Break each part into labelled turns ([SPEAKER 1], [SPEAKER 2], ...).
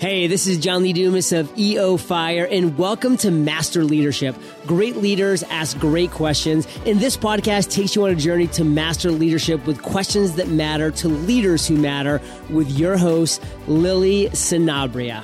[SPEAKER 1] Hey, this is John Lee Dumas of EO Fire, and welcome to Master Leadership. Great leaders ask great questions, and this podcast takes you on a journey to master leadership with questions that matter to leaders who matter with your host, Lily Sinabria.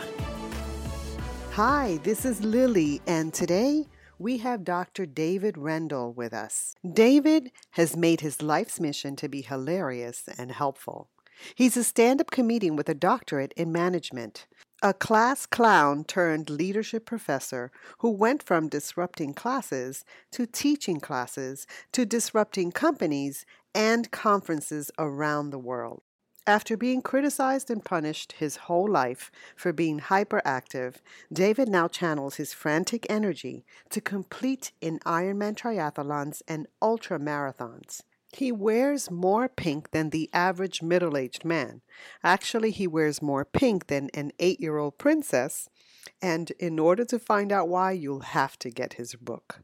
[SPEAKER 2] Hi, this is Lily, and today we have Dr. David Rendall with us. David has made his life's mission to be hilarious and helpful. He's a stand up comedian with a doctorate in management a class clown turned leadership professor who went from disrupting classes to teaching classes to disrupting companies and conferences around the world. After being criticized and punished his whole life for being hyperactive, David now channels his frantic energy to compete in Ironman triathlons and ultra marathons. He wears more pink than the average middle aged man. Actually, he wears more pink than an eight year old princess. And in order to find out why, you'll have to get his book.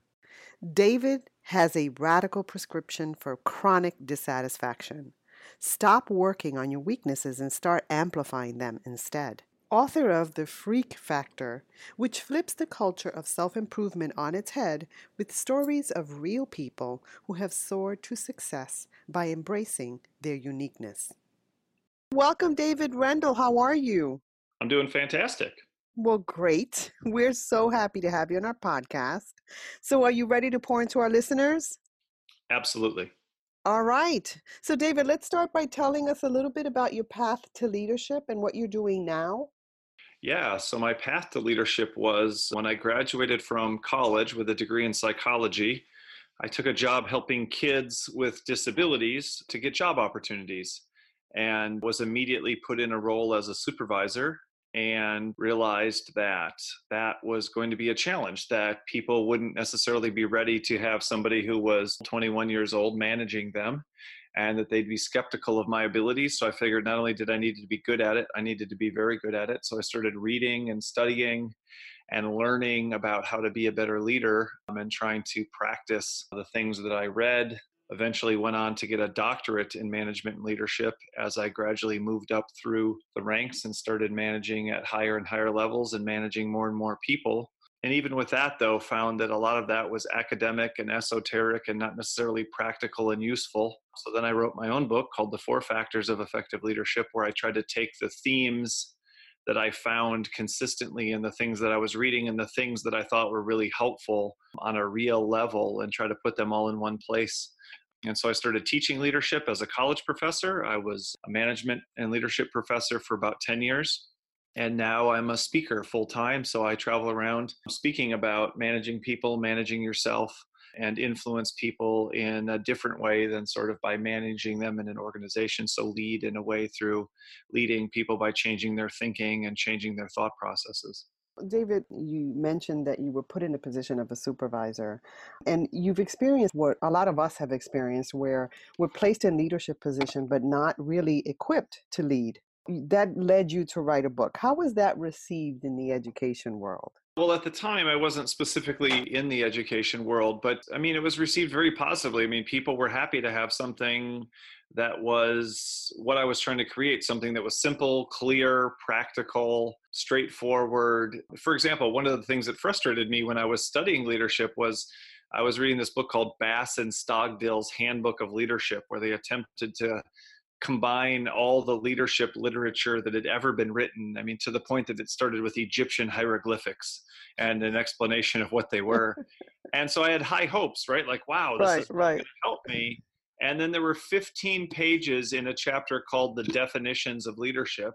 [SPEAKER 2] David has a radical prescription for chronic dissatisfaction. Stop working on your weaknesses and start amplifying them instead author of The Freak Factor, which flips the culture of self improvement on its head with stories of real people who have soared to success by embracing their uniqueness. Welcome, David Rendall. How are you?
[SPEAKER 3] I'm doing fantastic.
[SPEAKER 2] Well, great. We're so happy to have you on our podcast. So, are you ready to pour into our listeners?
[SPEAKER 3] Absolutely.
[SPEAKER 2] All right. So, David, let's start by telling us a little bit about your path to leadership and what you're doing now.
[SPEAKER 3] Yeah, so my path to leadership was when I graduated from college with a degree in psychology, I took a job helping kids with disabilities to get job opportunities and was immediately put in a role as a supervisor and realized that that was going to be a challenge that people wouldn't necessarily be ready to have somebody who was 21 years old managing them and that they'd be skeptical of my abilities. So I figured not only did I need to be good at it, I needed to be very good at it. So I started reading and studying and learning about how to be a better leader um, and trying to practice the things that I read. Eventually went on to get a doctorate in management and leadership as I gradually moved up through the ranks and started managing at higher and higher levels and managing more and more people and even with that though found that a lot of that was academic and esoteric and not necessarily practical and useful. So then i wrote my own book called the four factors of effective leadership where i tried to take the themes that i found consistently in the things that i was reading and the things that i thought were really helpful on a real level and try to put them all in one place. And so I started teaching leadership as a college professor. I was a management and leadership professor for about 10 years and now I'm a speaker full time. So I travel around speaking about managing people, managing yourself, and influence people in a different way than sort of by managing them in an organization. So lead in a way through leading people by changing their thinking and changing their thought processes.
[SPEAKER 2] David, you mentioned that you were put in the position of a supervisor, and you've experienced what a lot of us have experienced where we're placed in leadership position but not really equipped to lead that led you to write a book. How was that received in the education world?
[SPEAKER 3] Well, at the time, I wasn't specifically in the education world, but I mean, it was received very positively. I mean, people were happy to have something that was what I was trying to create something that was simple, clear, practical, straightforward. For example, one of the things that frustrated me when I was studying leadership was I was reading this book called Bass and Stogdill's Handbook of Leadership, where they attempted to combine all the leadership literature that had ever been written. I mean, to the point that it started with Egyptian hieroglyphics and an explanation of what they were. and so I had high hopes, right? Like, wow, this
[SPEAKER 2] right,
[SPEAKER 3] is
[SPEAKER 2] right.
[SPEAKER 3] going to help me. And then there were 15 pages in a chapter called The Definitions of Leadership.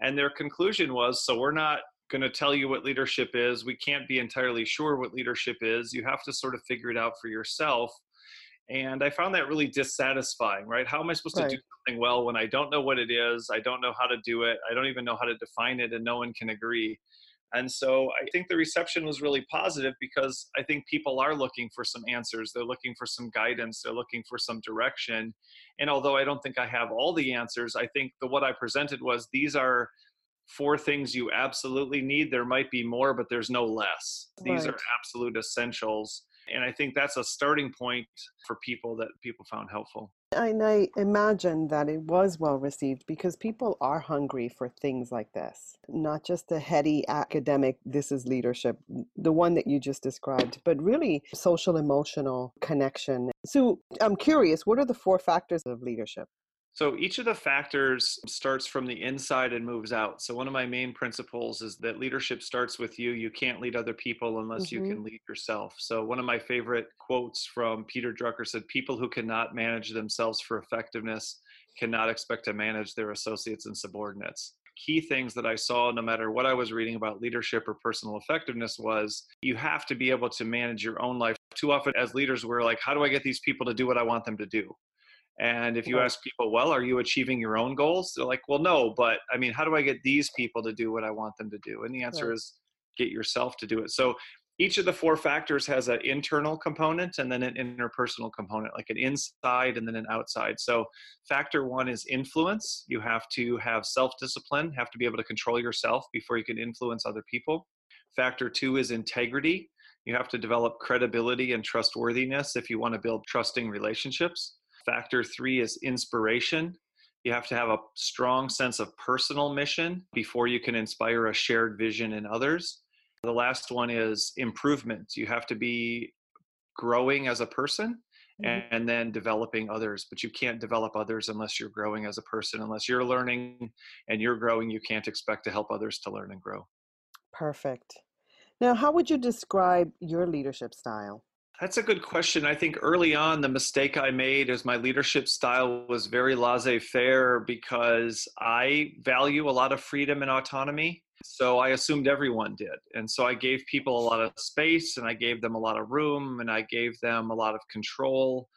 [SPEAKER 3] And their conclusion was so we're not going to tell you what leadership is. We can't be entirely sure what leadership is. You have to sort of figure it out for yourself and i found that really dissatisfying right how am i supposed right. to do something well when i don't know what it is i don't know how to do it i don't even know how to define it and no one can agree And so I think the reception was really positive because I think people are looking for some answers. They're looking for some guidance. They're looking for some direction. And although I don't think I have all the answers, I think the what I presented was these are four things you absolutely need. There might be more, but there's no less. These right. are absolute essentials. And I think that's a starting point for people that people found helpful.
[SPEAKER 2] And I imagine that it was well received because people are hungry for things like this, not just the heady academic, this is leadership, the one that you just described, but really social emotional connection. So I'm curious, what are the four factors of leadership?
[SPEAKER 3] So each of the factors starts from the inside and moves out. So one of my main principles is that leadership starts with you. You can't lead other people unless mm-hmm. you can lead yourself. So one of my favorite quotes from Peter Drucker said, People who cannot manage themselves for effectiveness cannot expect to manage their associates and subordinates key things that I saw, no matter what I was reading about leadership or personal effectiveness, was you have to be able to manage your own life. Too often, as leaders, we're like, how do I get these people to do what I want them to do? And if you ask people, well, are you achieving your own goals? They're like, well, no, but I mean, how do I get these people to do what I want them to do? And the answer is get yourself to do it. So each of the four factors has an internal component and then an interpersonal component, like an inside and then an outside. So factor one is influence. You have to have self discipline, have to be able to control yourself before you can influence other people. Factor two is integrity. You have to develop credibility and trustworthiness if you want to build trusting relationships. Factor three is inspiration. You have to have a strong sense of personal mission before you can inspire a shared vision in others. The last one is improvement. You have to be growing as a person mm-hmm. and then developing others. But you can't develop others unless you're growing as a person. Unless you're learning and you're growing, you can't expect to help others to learn and grow.
[SPEAKER 2] Perfect. Now, how would you describe your leadership style?
[SPEAKER 3] That's a good question. I think early on, the mistake I made is my leadership style was very laissez faire because I value a lot of freedom and autonomy. So I assumed everyone did. And so I gave people a lot of space and I gave them a lot of room and I gave them a lot of control.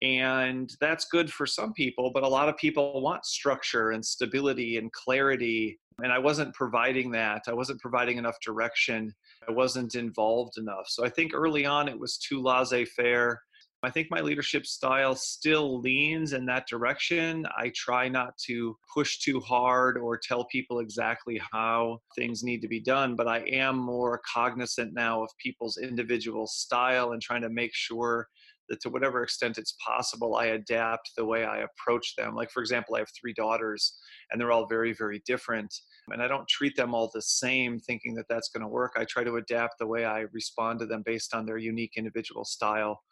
[SPEAKER 3] And that's good for some people, but a lot of people want structure and stability and clarity. And I wasn't providing that. I wasn't providing enough direction. I wasn't involved enough. So I think early on it was too laissez faire. I think my leadership style still leans in that direction. I try not to push too hard or tell people exactly how things need to be done, but I am more cognizant now of people's individual style and trying to make sure that to whatever extent it's possible, I adapt the way I approach them. Like, for example, I have three daughters and they're all very, very different. And I don't treat them all the same thinking that that's going to work. I try to adapt the way I respond to them based on their unique individual style.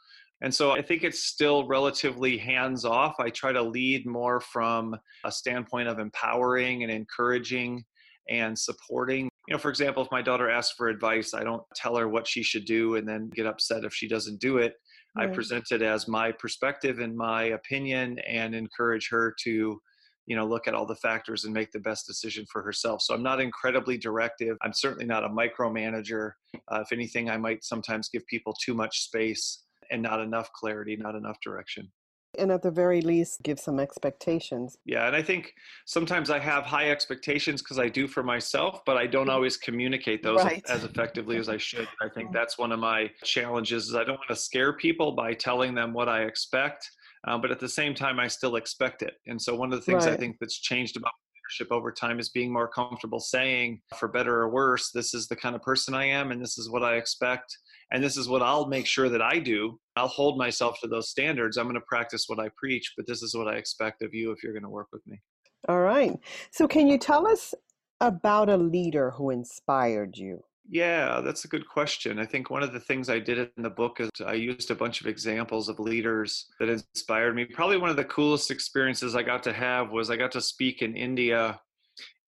[SPEAKER 3] And so I think it's still relatively hands off. I try to lead more from a standpoint of empowering and encouraging and supporting. You know, for example, if my daughter asks for advice, I don't tell her what she should do and then get upset if she doesn't do it. I present it as my perspective and my opinion and encourage her to, you know, look at all the factors and make the best decision for herself. So I'm not incredibly directive. I'm certainly not a micromanager. Uh, if anything, I might sometimes give people too much space and not enough clarity, not enough direction
[SPEAKER 2] and at the very least give some expectations
[SPEAKER 3] yeah and i think sometimes i have high expectations because i do for myself but i don't mm-hmm. always communicate those right. as effectively as i should i think that's one of my challenges is i don't want to scare people by telling them what i expect uh, but at the same time i still expect it and so one of the things right. i think that's changed about leadership over time is being more comfortable saying for better or worse this is the kind of person i am and this is what i expect and this is what I'll make sure that I do. I'll hold myself to those standards. I'm going to practice what I preach, but this is what I expect of you if you're going to work with me.
[SPEAKER 2] All right. So, can you tell us about a leader who inspired you?
[SPEAKER 3] Yeah, that's a good question. I think one of the things I did in the book is I used a bunch of examples of leaders that inspired me. Probably one of the coolest experiences I got to have was I got to speak in India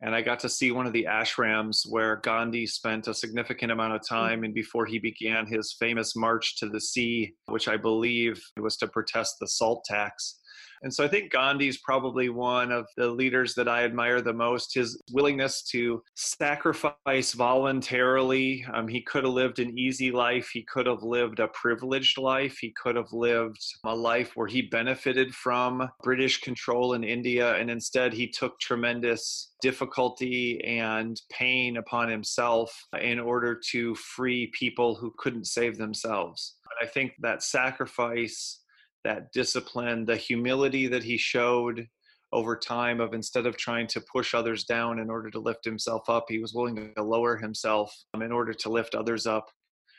[SPEAKER 3] and I got to see one of the ashrams where Gandhi spent a significant amount of hmm. time and before he began his famous march to the sea, which I believe was to protest the salt tax. And so I think Gandhi's probably one of the leaders that I admire the most. His willingness to sacrifice voluntarily. Um, he could have lived an easy life, he could have lived a privileged life, he could have lived a life where he benefited from British control in India, and instead he took tremendous difficulty and pain upon himself in order to free people who couldn't save themselves. I think that sacrifice, that discipline, the humility that he showed over time of instead of trying to push others down in order to lift himself up, he was willing to lower himself in order to lift others up.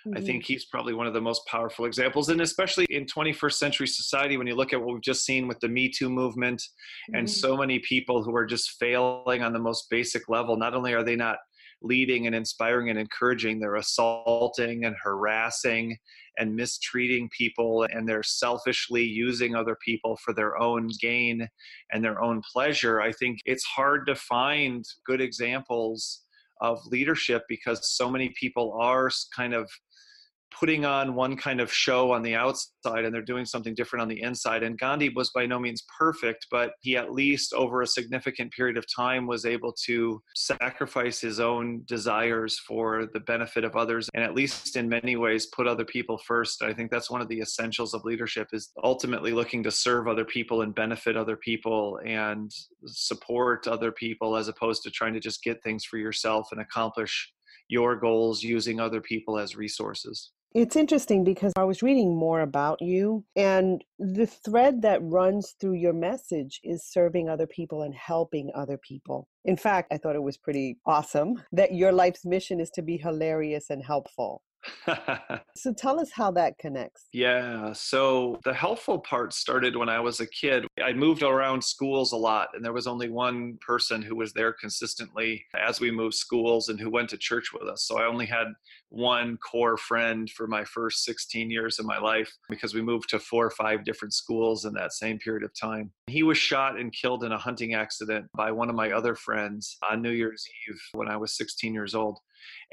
[SPEAKER 3] Mm-hmm. I think he's probably one of the most powerful examples. And especially in 21st century society, when you look at what we've just seen with the Me Too movement mm-hmm. and so many people who are just failing on the most basic level, not only are they not leading and inspiring and encouraging, they're assaulting and harassing and mistreating people, and they're selfishly using other people for their own gain and their own pleasure. I think it's hard to find good examples of leadership because so many people are kind of putting on one kind of show on the outside and they're doing something different on the inside. And Gandhi was by no means perfect, but he at least over a significant period of time was able to sacrifice his own desires for the benefit of others and at least in many ways put other people first. I think that's one of the essentials of leadership is ultimately looking to serve other people and benefit other people and support other people as opposed to trying to just get things for yourself and accomplish your goals using other people as resources.
[SPEAKER 2] It's interesting because I was reading more about you, and the thread that runs through your message is serving other people and helping other people. In fact, I thought it was pretty awesome that your life's mission is to be hilarious and helpful. so tell us how that connects.
[SPEAKER 3] Yeah. So the helpful part started when I was a kid. I moved around schools a lot, and there was only one person who was there consistently as we moved schools and who went to church with us. So I only had one core friend for my first 16 years of my life because we moved to four or five different schools in that same period of time. He was shot and killed in a hunting accident by one of my other friends on New Year's Eve when I was 16 years old.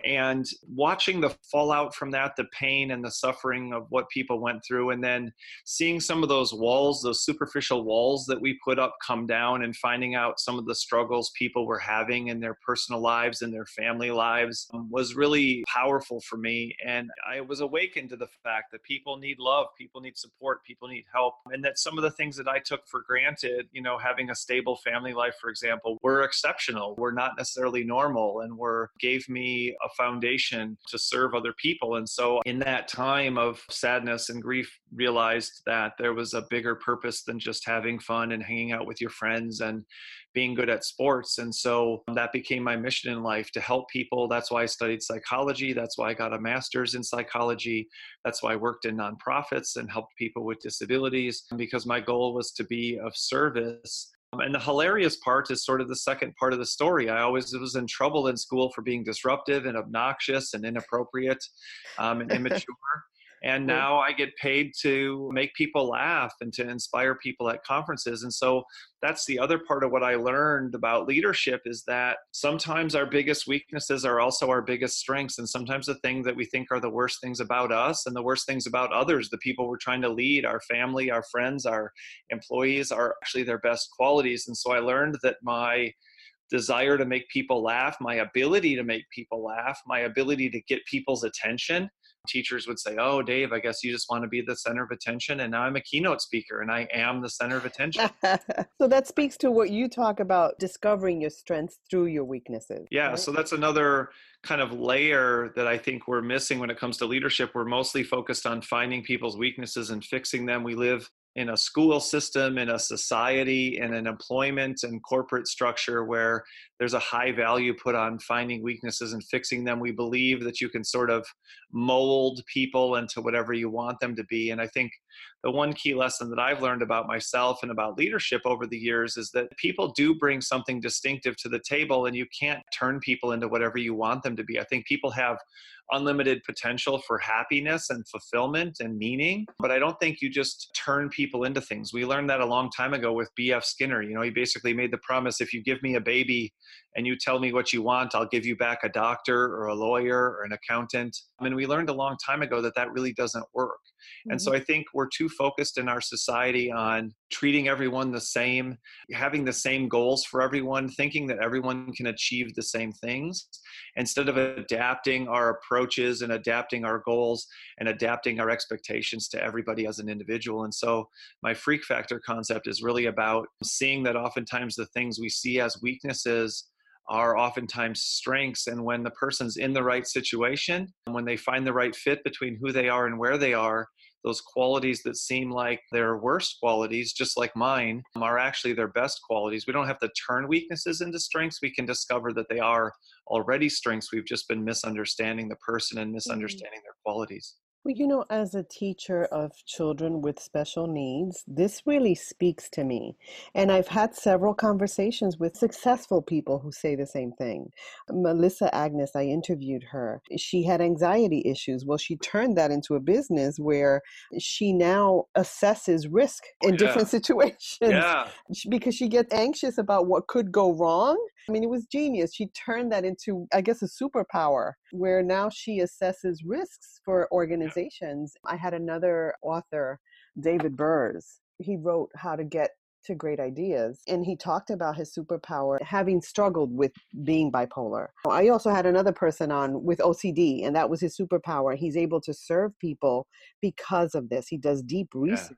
[SPEAKER 3] And watching the fallout from that, the pain and the suffering of what people went through, and then seeing some of those walls, those superficial walls that we put up come down, and finding out some of the struggles people were having in their personal lives and their family lives um, was really powerful for me. And I was awakened to the fact that people need love, people need support, people need help, and that some of the things that I took for granted, you know, having a stable family life, for example, were exceptional, were not necessarily normal, and were gave me a foundation to serve other people. And so, in that time of sadness and grief, realized that there was a bigger purpose than just having fun and hanging out with your friends and being good at sports. And so that became my mission in life to help people. That's why I studied psychology. That's why I got a master's in psychology. That's why I worked in nonprofits and helped people with disabilities because my goal was to be of service um, and the hilarious part is sort of the second part of the story. I always was in trouble in school for being disruptive and obnoxious and inappropriate um, and immature. And mm-hmm. now I get paid to make people laugh and to inspire people at conferences. And so that's the other part of what I learned about leadership is that sometimes our biggest weaknesses are also our biggest strengths. And sometimes the things that we think are the worst things about us and the worst things about others, the people we're trying to lead, our family, our friends, our employees, are actually their best qualities. And so I learned that my desire to make people laugh, my ability to make people laugh, my ability to get people's attention teachers would say, Oh, Dave, I guess you just want to be the center of attention. And now I'm a keynote speaker and I am the center of attention.
[SPEAKER 2] so that speaks to what you talk about discovering your strengths through your weaknesses.
[SPEAKER 3] Yeah. Right? So that's another kind of layer that I think we're missing when it comes to leadership. We're mostly focused on finding people's weaknesses and fixing them. We live in a school system, in a society, in an employment and corporate structure where there's a high value put on finding weaknesses and fixing them. We believe that you can sort of mold people into whatever you want them to be. And I think the one key lesson that I've learned about myself and about leadership over the years is that people do bring something distinctive to the table, and you can't turn people into whatever you want them to be. I think people have unlimited potential for happiness and fulfillment and meaning, but I don't think you just turn people into things. We learned that a long time ago with B.F. Skinner. You know, he basically made the promise if you give me a baby and you tell me what you want, I'll give you back a doctor or a lawyer or an accountant. I mean, we learned a long time ago that that really doesn't work. Mm-hmm. And so mm-hmm. I think we're too focused in our society on treating everyone the same, having the same goals for everyone, thinking that everyone can achieve the same things, instead of adapting our approaches and adapting our goals and adapting our expectations to everybody as an individual. And so, my freak factor concept is really about seeing that oftentimes the things we see as weaknesses are oftentimes strengths. And when the person's in the right situation, when they find the right fit between who they are and where they are, those qualities that seem like their worst qualities, just like mine, are actually their best qualities. We don't have to turn weaknesses into strengths. We can discover that they are already strengths. We've just been misunderstanding the person and mm-hmm. misunderstanding mm-hmm. their qualities.
[SPEAKER 2] Well, you know, as a teacher of children with special needs, this really speaks to me. And I've had several conversations with successful people who say the same thing. Melissa Agnes, I interviewed her. She had anxiety issues. Well, she turned that into a business where she now assesses risk oh, in yeah. different situations yeah. because she gets anxious about what could go wrong. I mean, it was genius. She turned that into, I guess, a superpower where now she assesses risks for organizations conversations. I had another author, David Burrs. He wrote How to Get to Great Ideas, and he talked about his superpower having struggled with being bipolar. I also had another person on with OCD, and that was his superpower. He's able to serve people because of this. He does deep research.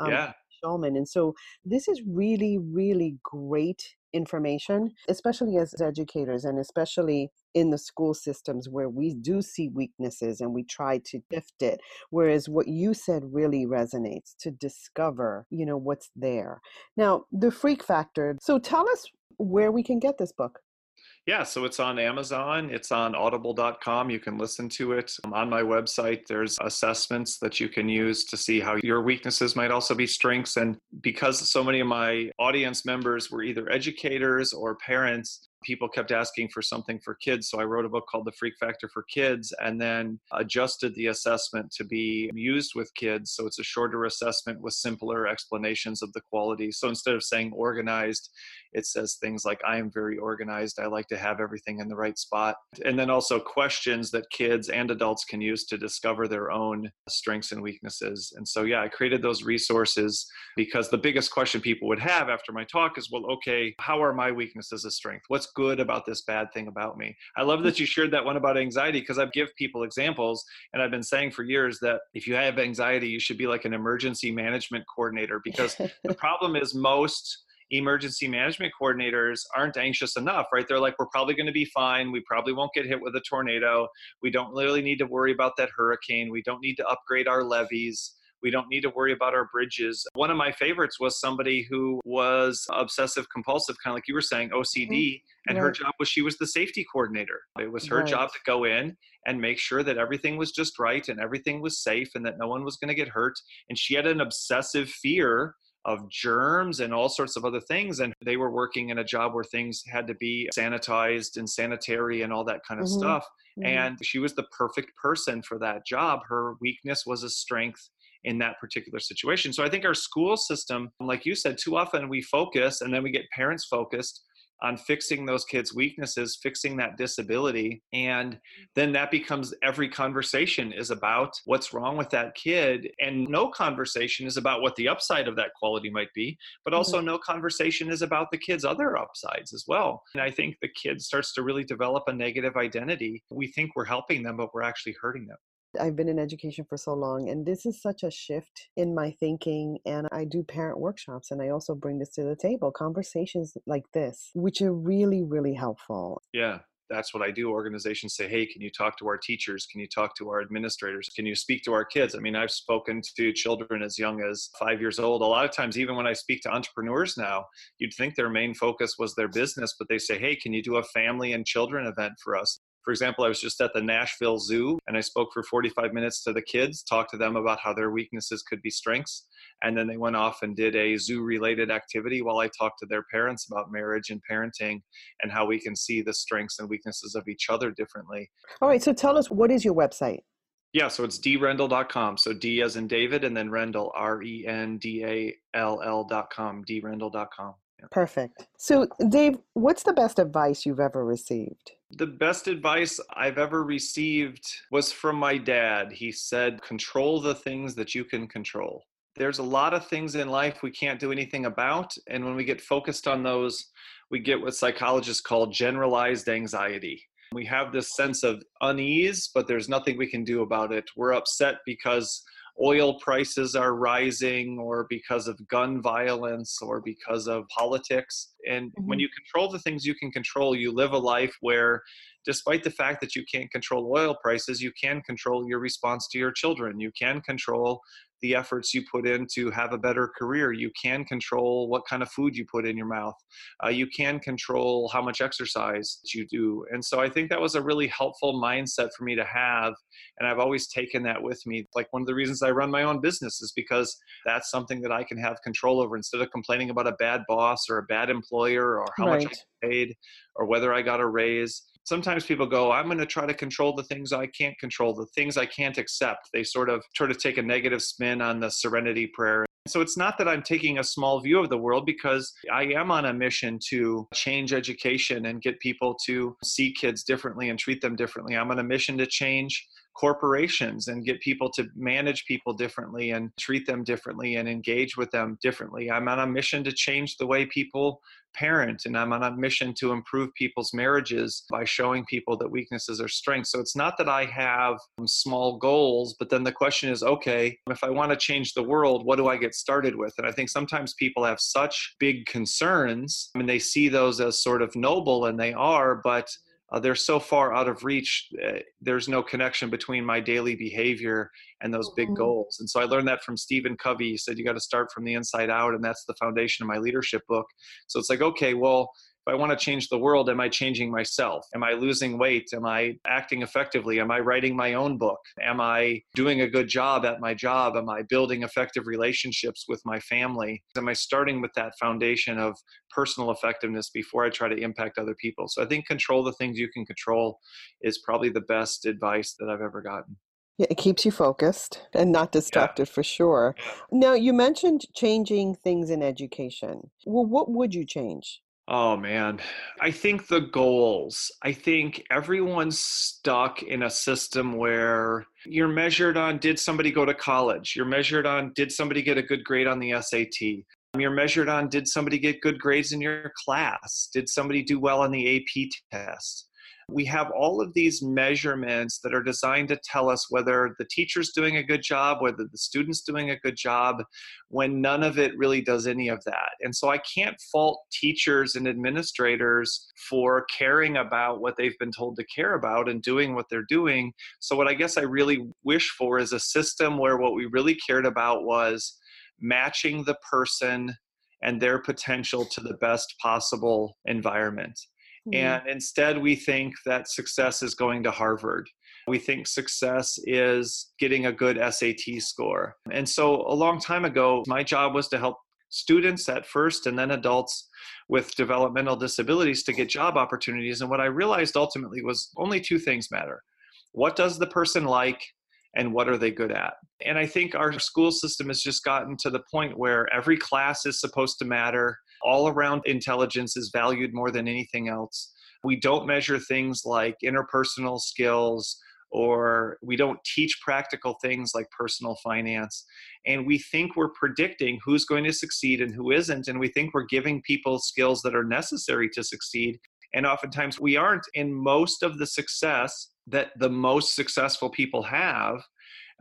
[SPEAKER 3] Yeah. Um, yeah.
[SPEAKER 2] Shulman. And so this is really, really great information, especially as educators and especially in the school systems where we do see weaknesses and we try to shift it. Whereas what you said really resonates to discover, you know, what's there. Now, the freak factor. So tell us where we can get this book.
[SPEAKER 3] Yeah, so it's on Amazon, it's on audible.com. You can listen to it. Um, on my website, there's assessments that you can use to see how your weaknesses might also be strengths. And because so many of my audience members were either educators or parents, people kept asking for something for kids. So I wrote a book called The Freak Factor for Kids and then adjusted the assessment to be used with kids. So it's a shorter assessment with simpler explanations of the qualities. So instead of saying organized, it says things like, I am very organized. I like to have everything in the right spot. And then also questions that kids and adults can use to discover their own strengths and weaknesses. And so, yeah, I created those resources because the biggest question people would have after my talk is, well, okay, how are my weaknesses a strength? What's good about this bad thing about me? I love that you shared that one about anxiety because I give people examples. And I've been saying for years that if you have anxiety, you should be like an emergency management coordinator because the problem is most emergency management coordinators aren't anxious enough, right? They're like, we're probably going to be fine. We probably won't get hit with a tornado. We don't really need to worry about that hurricane. We don't need to upgrade our levees. We don't need to worry about our bridges. One of my favorites was somebody who was obsessive compulsive, kind of like you were saying, OCD, mm-hmm. and right. her job was she was the safety coordinator. It was her right. job to go in and make sure that everything was just right and everything was safe and that no one was going to get hurt. And she had an obsessive fear of germs and all sorts of other things. And they were working in a job where things had to be sanitized and sanitary and all that kind of mm-hmm. stuff. Mm-hmm. And she was the perfect person for that job. Her weakness was a strength in that particular situation. So I think our school system, like you said, too often we focus and then we get parents focused on fixing those kids' weaknesses, fixing that disability. And then that becomes every conversation is about what's wrong with that kid. And no conversation is about what the upside of that quality might be, but also mm-hmm. no conversation is about the kid's other upsides as well. And I think the kid starts to really develop a negative identity. We think we're helping them, but we're actually hurting them.
[SPEAKER 2] I've been in education for so long, and this is such a shift in my thinking. And I do parent workshops, and I also bring this to the table conversations like this, which are really, really helpful.
[SPEAKER 3] Yeah that's what I do. Organizations say, hey, can you talk to our teachers? Can you talk to our administrators? Can you speak to our kids? I mean, I've spoken to children as young as five years old. A lot of times, even when I speak to entrepreneurs now, you'd think their main focus was their business, but they say, hey, can you do a family and children event for us? For example, I was just at the Nashville Zoo and I spoke for 45 minutes to the kids, talked to them about how their weaknesses could be strengths. And then they went off and did a zoo related activity while I talked to their parents about marriage and parenting and how we can see the strengths and weaknesses of each other differently.
[SPEAKER 2] All right. So tell us, what is your website?
[SPEAKER 3] Yeah, so it's drendall.com. So D as in David and then Rendall, R E N D A L L.com, drendall.com.
[SPEAKER 2] Perfect. So, Dave, what's the best advice you've ever received?
[SPEAKER 3] The best advice I've ever received was from my dad. He said, Control the things that you can control. there's a lot of things in life we can't do anything about. And when we get focused on those, we get what psychologists call generalized anxiety. We have this sense of unease, but there's nothing we can do about it. We're upset because oil prices are rising or because of gun violence or because of politics. And mm-hmm. when you control the things you can control, you live a life where, despite the fact that you can't control oil prices, you can control your response to your children. You can control the efforts you put in to have a better career. You can control what kind of food you put in your mouth. Uh, you can control how much exercise you do. And so I think that was a really helpful mindset for me to have. And I've always taken that with me. Like one of the reasons I run my own business is because that's something that I can have control over instead of complaining about a bad boss or a bad employer or how right. much I paid or whether I got a raise sometimes people go i'm going to try to control the things i can't control the things i can't accept they sort of try to take a negative spin on the serenity prayer so it's not that I'm taking a small view of the world because I am on a mission to change education and get people to see kids differently and treat them differently. I'm on a mission to change corporations and get people to manage people differently and treat them differently and engage with them differently. I'm on a mission to change the way people parent and I'm on a mission to improve people's marriages by showing people that weaknesses are strengths. So it's not that I have um, small goals, but then the question is okay, if I want to change the world, what do I get started with? And I think sometimes people have such big concerns I and mean, they see those as sort of noble and they are, but uh, they're so far out of reach uh, there's no connection between my daily behavior and those big mm-hmm. goals. And so i learned that from stephen covey. He said you got to start from the inside out and that's the foundation of my leadership book. So it's like okay well if I want to change the world, am I changing myself? Am I losing weight? Am I acting effectively? Am I writing my own book? Am I doing a good job at my job? Am I building effective relationships with my family? Am I starting with that foundation of personal effectiveness before I try to impact other people? So I think control the things you can control is probably the best advice that I've ever gotten.
[SPEAKER 2] Yeah, it keeps you focused and not distracted yeah. for sure. Now, you mentioned changing things in education. Well, what would you change?
[SPEAKER 3] Oh man, I think the goals. I think everyone's stuck in a system where you're measured on did somebody go to college? You're measured on did somebody get a good grade on the SAT? You're measured on did somebody get good grades in your class? Did somebody do well on the AP test? We have all of these measurements that are designed to tell us whether the teacher's doing a good job, whether the student's doing a good job, when none of it really does any of that. And so I can't fault teachers and administrators for caring about what they've been told to care about and doing what they're doing. So, what I guess I really wish for is a system where what we really cared about was matching the person and their potential to the best possible environment. Mm-hmm. And instead, we think that success is going to Harvard. We think success is getting a good SAT score. And so, a long time ago, my job was to help students at first and then adults with developmental disabilities to get job opportunities. And what I realized ultimately was only two things matter what does the person like? And what are they good at? And I think our school system has just gotten to the point where every class is supposed to matter all around intelligence is valued more than anything else. We don't measure things like interpersonal skills or we don't teach practical things like personal finance. And we think we're predicting who's going to succeed and who isn't. And we think we're giving people skills that are necessary to succeed. And oftentimes we aren't. In most of the success that the most successful people have,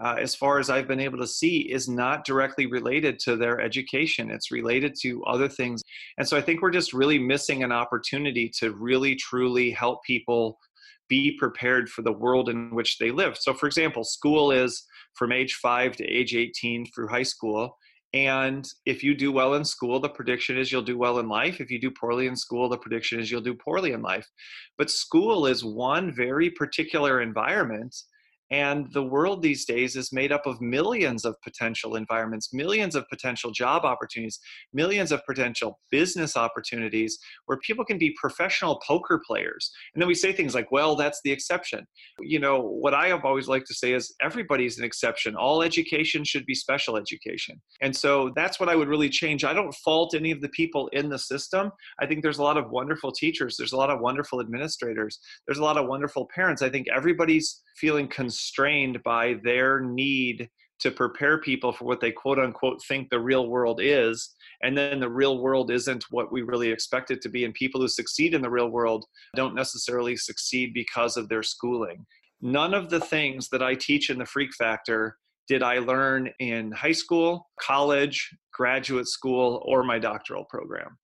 [SPEAKER 3] uh, as far as I've been able to see, is not directly related to their education. It's related to other things. And so I think we're just really missing an opportunity to really, truly help people be prepared for the world in which they live. So, for example, school is from age five to age 18 through high school. And if you do well in school, the prediction is you'll do well in life. If you do poorly in school, the prediction is you'll do poorly in life. But school is one very particular environment and the world these days is made up of millions of potential environments, millions of potential job opportunities, millions of potential business opportunities where people can be professional poker players. And then we say things like, well, that's the exception. You know, what I have always liked to say is everybody's an exception. All education should be special education. And so that's what I would really change. I don't fault any of the people in the system. I think there's a lot of wonderful teachers, there's a lot of wonderful administrators, there's a lot of wonderful parents. I think everybody's feeling constrained by their need to prepare people for what they quote unquote think the real world is. And then the real world isn't what we really expect it to be. And people who succeed in the real world don't necessarily succeed because of their schooling. None of the things that I teach in the Freak Factor did I learn in high school, college, graduate school, or my doctoral program.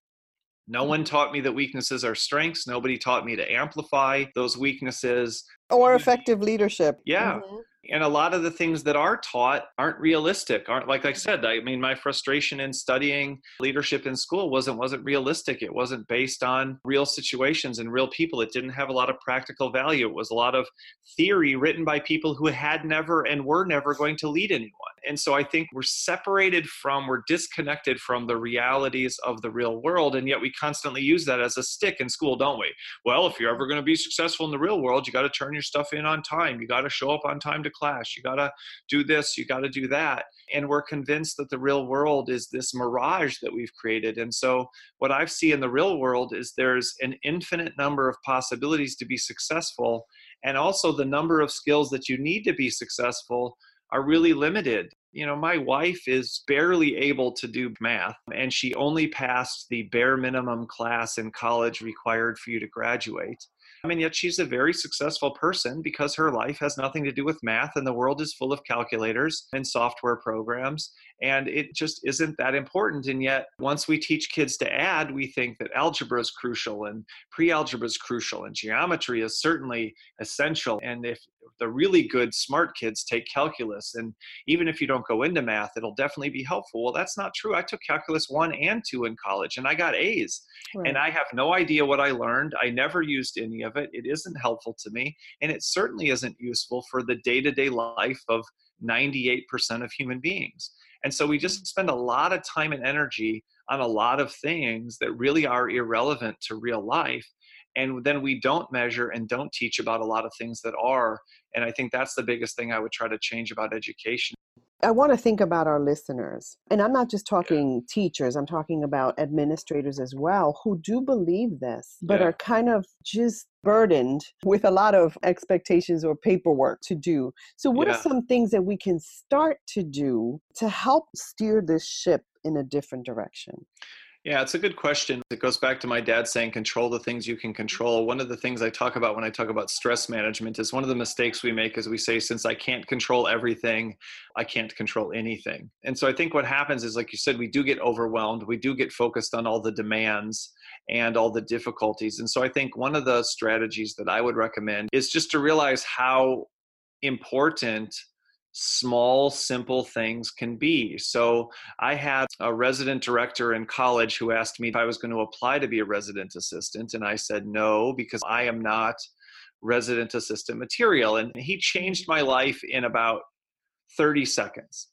[SPEAKER 3] No one taught me that weaknesses are strengths. Nobody taught me to amplify those weaknesses.
[SPEAKER 2] Or effective leadership.
[SPEAKER 3] Yeah. Mm-hmm and a lot of the things that are taught aren't realistic aren't like i said i mean my frustration in studying leadership in school wasn't wasn't realistic it wasn't based on real situations and real people it didn't have a lot of practical value it was a lot of theory written by people who had never and were never going to lead anyone and so i think we're separated from we're disconnected from the realities of the real world and yet we constantly use that as a stick in school don't we well if you're ever going to be successful in the real world you got to turn your stuff in on time you got to show up on time to class. You got to do this, you got to do that. And we're convinced that the real world is this mirage that we've created. And so, what I see in the real world is there's an infinite number of possibilities to be successful. And also, the number of skills that you need to be successful are really limited. You know, my wife is barely able to do math, and she only passed the bare minimum class in college required for you to graduate. I mean, yet she's a very successful person because her life has nothing to do with math and the world is full of calculators and software programs. And it just isn't that important. And yet, once we teach kids to add, we think that algebra is crucial and pre algebra is crucial and geometry is certainly essential. And if the really good, smart kids take calculus, and even if you don't go into math, it'll definitely be helpful. Well, that's not true. I took calculus one and two in college and I got A's. Right. And I have no idea what I learned. I never used any of it. It isn't helpful to me. And it certainly isn't useful for the day to day life of 98% of human beings. And so we just spend a lot of time and energy on a lot of things that really are irrelevant to real life. And then we don't measure and don't teach about a lot of things that are. And I think that's the biggest thing I would try to change about education.
[SPEAKER 2] I want to think about our listeners. And I'm not just talking yeah. teachers, I'm talking about administrators as well who do believe this, but yeah. are kind of just burdened with a lot of expectations or paperwork to do. So, what yeah. are some things that we can start to do to help steer this ship in a different direction?
[SPEAKER 3] Yeah, it's a good question. It goes back to my dad saying, control the things you can control. One of the things I talk about when I talk about stress management is one of the mistakes we make is we say, since I can't control everything, I can't control anything. And so I think what happens is, like you said, we do get overwhelmed. We do get focused on all the demands and all the difficulties. And so I think one of the strategies that I would recommend is just to realize how important small, simple things can be. So I had a resident director in college who asked me if I was going to apply to be a resident assistant. And I said no, because I am not resident assistant material. And he changed my life in about 30 seconds.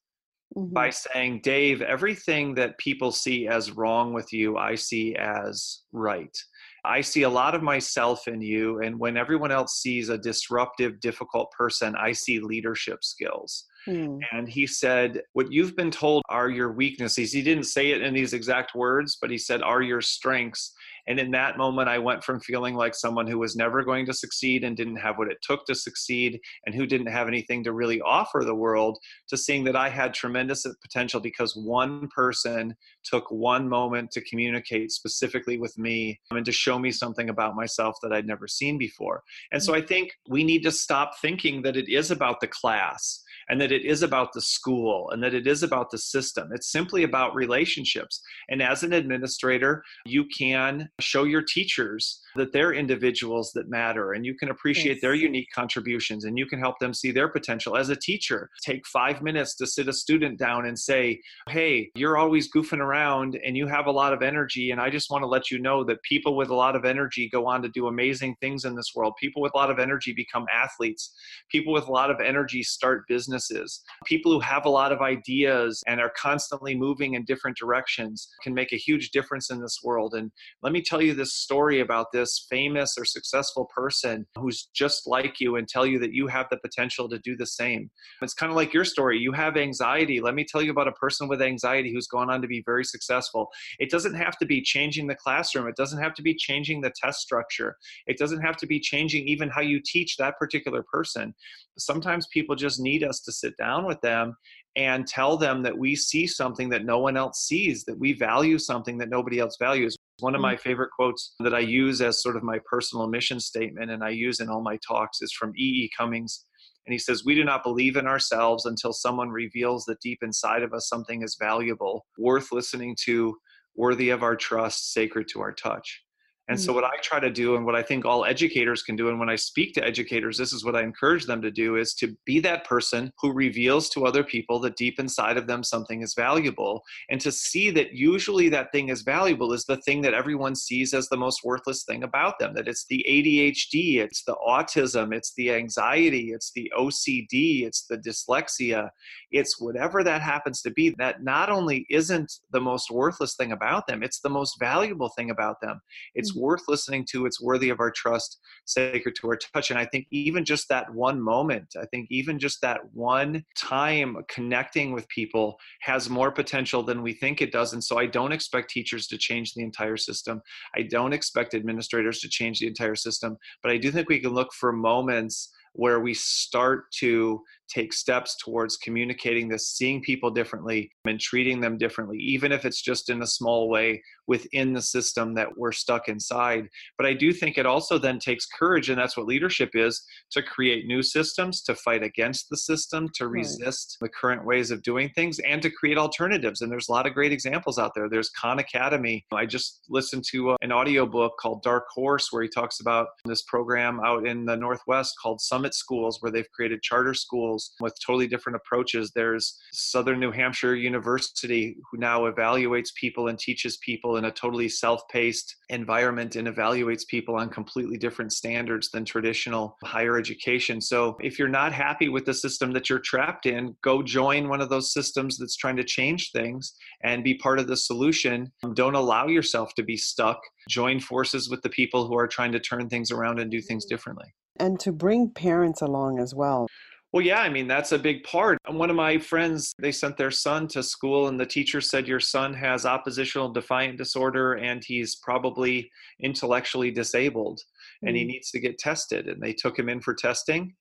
[SPEAKER 3] Mm-hmm. By saying, Dave, everything that people see as wrong with you, I see as right. I see a lot of myself in you. And when everyone else sees a disruptive, difficult person, I see leadership skills. Mm. And he said, What you've been told are your weaknesses. He didn't say it in these exact words, but he said, Are your strengths. And in that moment, I went from feeling like someone who was never going to succeed and didn't have what it took to succeed and who didn't have anything to really offer the world to seeing that I had tremendous potential because one person took one moment to communicate specifically with me and to show me something about myself that I'd never seen before. And so. I mm-hmm. think we need to stop thinking that it is about the class and that it is about the school and that it is about the system. It's simply about relationships. And as an administrator, you can show your teachers that they're individuals that matter and you can appreciate yes. their unique contributions and you can help them see their potential. As a teacher, take five minutes to sit a student down and say, Hey, you're always goofing around and you have a lot of energy. And I just want to let you know that people with a lot of energy go on to do amazing things in this world. People with a lot of energy become athletes. People with a lot of energy start businesses. People who have a lot of ideas and are constantly moving in different directions can make a huge difference in this world. And let me tell you this story about this this famous or successful person who's just like you and tell you that you have the potential to do the same. It's kind of like your story. You have anxiety. Let me tell you about a person with anxiety who's gone on to be very successful. It doesn't have to be changing the classroom, it doesn't have to be changing the test structure, it doesn't have to be changing even how you teach that particular person. Sometimes people just need us to sit down with them and tell them that we see something that no one else sees, that we value something that nobody else values. One of my mm. favorite quotes that I use as sort of my personal mission statement and I use in all my talks is from E.E. E. Cummings. And he says, We do not believe in ourselves until someone reveals that deep inside of us something is valuable, worth listening to, worthy of our trust, sacred to our touch. And so, mm. what I try to do, and what I think all educators can do, and when I speak to educators, this is what I encourage them to do is to be that person who reveals to other people that deep inside of them something is valuable, and to see that usually that thing is valuable is the thing that everyone sees as the most worthless thing about them that it's the ADHD, it's the autism, it's the anxiety, it's the OCD, it's the dyslexia, it's whatever that happens to be, that not only isn't the most worthless thing about them, it's the most valuable thing about them. It's worth listening to. It's worthy of our trust, sacred to our touch. And I think even just that one moment, I think even just that one time connecting with people has more potential than we think it does. And so I don't expect teachers to change the entire system. I don't expect administrators to change the entire system. But I do think we can look for moments where we start to take steps towards communicating this, seeing people differently and treating them differently, even if it's just in a small way within the system that we're stuck inside. But I do think it also then takes courage, and that's what leadership is to create new systems, to fight against the system, to resist right. the current ways of doing things, and to create alternatives. And there's a lot of great examples out there. There's Khan Academy. I just listened to uh, an audiobook called Dark Horse where he talks about this program out in the Northwest called Summit Schools, where they've created charter schools with totally different approaches. There's Southern New Hampshire University, who now evaluates people and teaches people in a totally self paced environment and evaluates people on completely different standards than traditional higher education. So if you're not happy with the system that you're trapped in, go join one of those systems that's trying to change things and be part of the solution. Don't allow yourself to be stuck. Join forces with the people who are trying to turn things around and do things differently.
[SPEAKER 2] And to bring parents along as well.
[SPEAKER 3] Well, yeah, I mean, that's a big part. One of my friends, they sent their son to school, and the teacher said, Your son has oppositional defiant disorder and he's probably intellectually disabled and mm-hmm. he needs to get tested. And they took him in for testing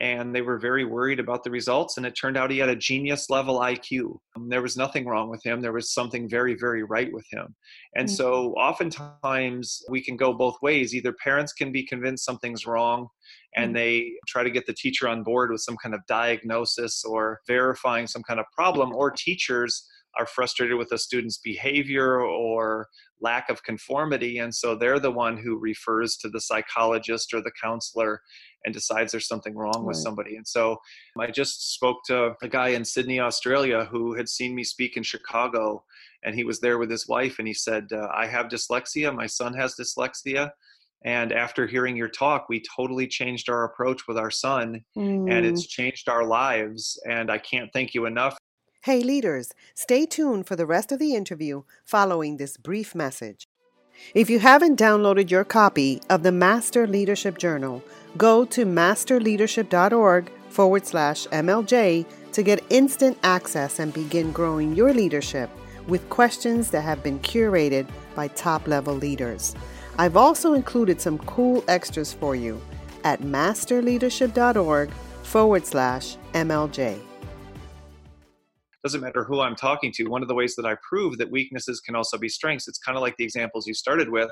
[SPEAKER 3] and they were very worried about the results. And it turned out he had a genius level IQ. There was nothing wrong with him. There was something very, very right with him. And mm-hmm. so oftentimes we can go both ways. Either parents can be convinced something's wrong and mm-hmm. they try to get the teacher on board with some kind of diagnosis or verifying some kind of problem, or teachers are frustrated with a student's behavior or lack of conformity and so they're the one who refers to the psychologist or the counselor and decides there's something wrong right. with somebody and so i just spoke to a guy in sydney australia who had seen me speak in chicago and he was there with his wife and he said uh, i have dyslexia my son has dyslexia and after hearing your talk we totally changed our approach with our son mm. and it's changed our lives and i can't thank you enough
[SPEAKER 2] Hey, leaders, stay tuned for the rest of the interview following this brief message. If you haven't downloaded your copy of the Master Leadership Journal, go to masterleadership.org forward slash MLJ to get instant access and begin growing your leadership with questions that have been curated by top level leaders. I've also included some cool extras for you at masterleadership.org forward slash MLJ
[SPEAKER 3] doesn't matter who I'm talking to. One of the ways that I prove that weaknesses can also be strengths, it's kind of like the examples you started with.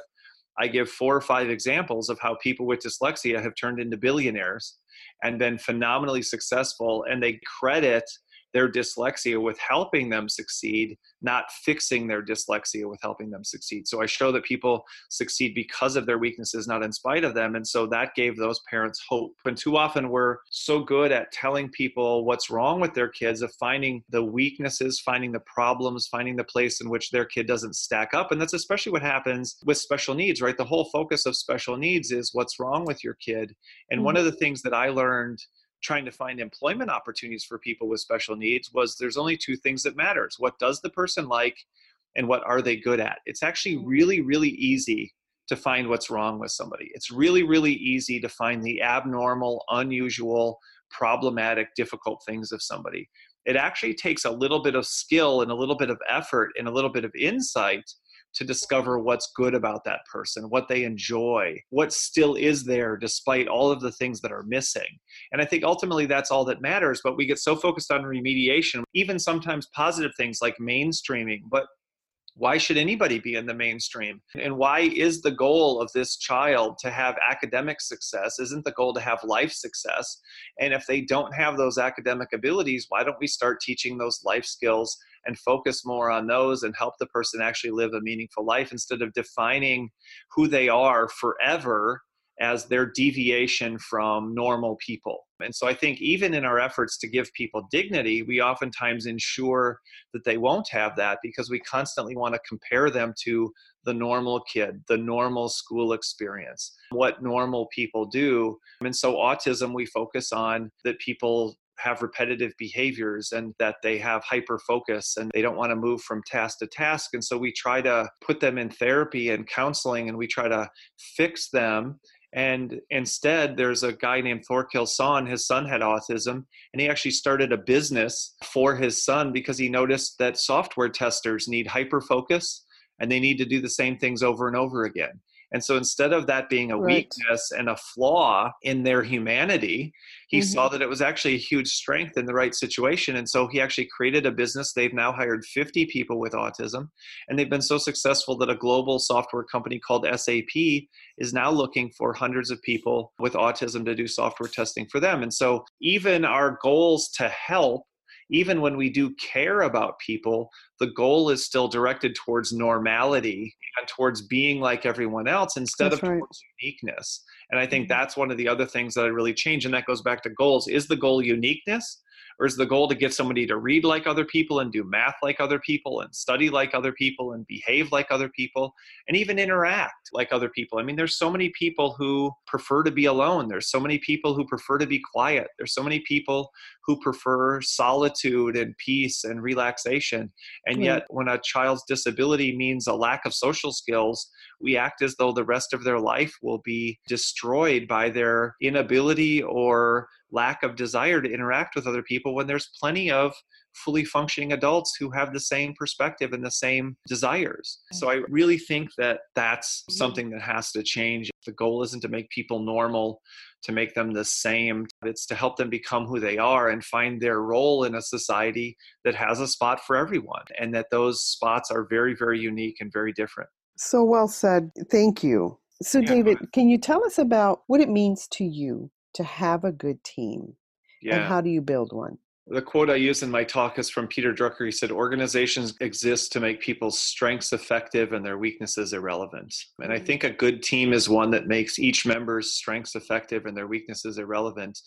[SPEAKER 3] I give four or five examples of how people with dyslexia have turned into billionaires and been phenomenally successful, and they credit their dyslexia with helping them succeed, not fixing their dyslexia with helping them succeed. So I show that people succeed because of their weaknesses, not in spite of them. And so that gave those parents hope. And too often we're so good at telling people what's wrong with their kids, of finding the weaknesses, finding the problems, finding the place in which their kid doesn't stack up. And that's especially what happens with special needs, right? The whole focus of special needs is what's wrong with your kid. And mm-hmm. one of the things that I learned trying to find employment opportunities for people with special needs was there's only two things that matters what does the person like and what are they good at it's actually mm-hmm. really really easy to find what's wrong with somebody. It's really, really easy to find the abnormal, unusual, problematic, difficult things of somebody. It actually takes a little bit of skill and a little bit of effort and a little bit of insight to discover what's good about that person, what they enjoy, what still is there despite all of the things that are missing. And I think ultimately that's all that matters, but we get so focused on remediation, even sometimes positive things like mainstreaming, but why should anybody be in the mainstream? And why is the goal of this child to have academic success? Isn't the goal to have life success? And if they don't have those academic abilities, why don't we start teaching those life skills and focus more on those and help the person actually live a meaningful life instead of defining who they are forever as their deviation from normal people. And so I think even in our efforts to give people dignity, we oftentimes ensure that they won't have that because we constantly want to compare them to the normal kid, the normal school experience, what normal people do. And so autism, we focus on that people have repetitive behaviors and that they have hyper focus and they don't want to move from task to task. And so we try to put them in therapy and counseling and we try to fix them and instead, there's a guy named Thorkil Sonne. His son had autism, and he actually started a business for his son because he noticed that software testers need hyper focus and they need to do the same things over and over again. And so instead of that being a right. weakness and a flaw in their humanity, he mm-hmm. saw that it was actually a huge strength in the right situation. And so he actually created a business. They've now hired 50 people with autism, and they've been so successful that a global software company called SAP is now looking for hundreds of people with autism to do software testing for them. And so even our goals to help even when we do care about people, the goal is still directed towards normality and towards being like everyone else instead that's of right. towards uniqueness. And I think mm-hmm. that's one of the other things that I really change. And that goes back to goals. Is the goal uniqueness? Or is the goal to get somebody to read like other people and do math like other people and study like other people and behave like other people and even interact like other people? I mean, there's so many people who prefer to be alone. There's so many people who prefer to be quiet. There's so many people who prefer solitude and peace and relaxation. And yet, when a child's disability means a lack of social skills, we act as though the rest of their life will be destroyed by their inability or lack of desire to interact with other people when there's plenty of fully functioning adults who have the same perspective and the same desires. So I really think that that's something that has to change. The goal isn't to make people normal, to make them the same. It's to help them become who they are and find their role in a society that has a spot for everyone and that those spots are very, very unique and very different.
[SPEAKER 2] So well said. Thank you. So, yeah, David, can you tell us about what it means to you to have a good team? Yeah. And how do you build one?
[SPEAKER 3] The quote I use in my talk is from Peter Drucker. He said, Organizations exist to make people's strengths effective and their weaknesses irrelevant. And I mm. think a good team is one that makes each member's strengths effective and their weaknesses irrelevant.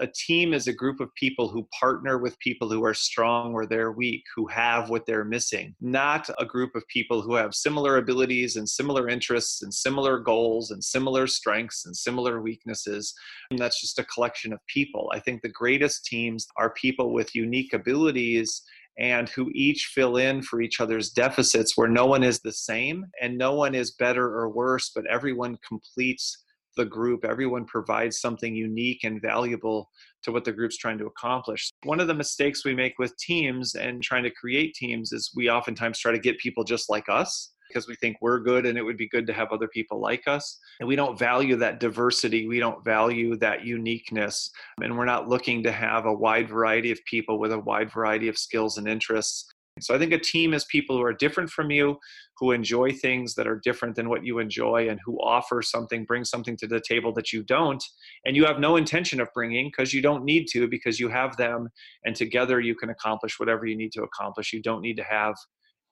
[SPEAKER 3] A team is a group of people who partner with people who are strong where they're weak, who have what they're missing, not a group of people who have similar abilities and similar interests and similar goals and similar strengths and similar weaknesses. And that's just a collection of people. I think the greatest teams are people people with unique abilities and who each fill in for each other's deficits where no one is the same and no one is better or worse but everyone completes the group everyone provides something unique and valuable to what the group's trying to accomplish one of the mistakes we make with teams and trying to create teams is we oftentimes try to get people just like us because we think we're good and it would be good to have other people like us. And we don't value that diversity. We don't value that uniqueness. And we're not looking to have a wide variety of people with a wide variety of skills and interests. So I think a team is people who are different from you, who enjoy things that are different than what you enjoy, and who offer something, bring something to the table that you don't, and you have no intention of bringing because you don't need to because you have them, and together you can accomplish whatever you need to accomplish. You don't need to have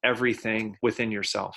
[SPEAKER 3] everything within yourself.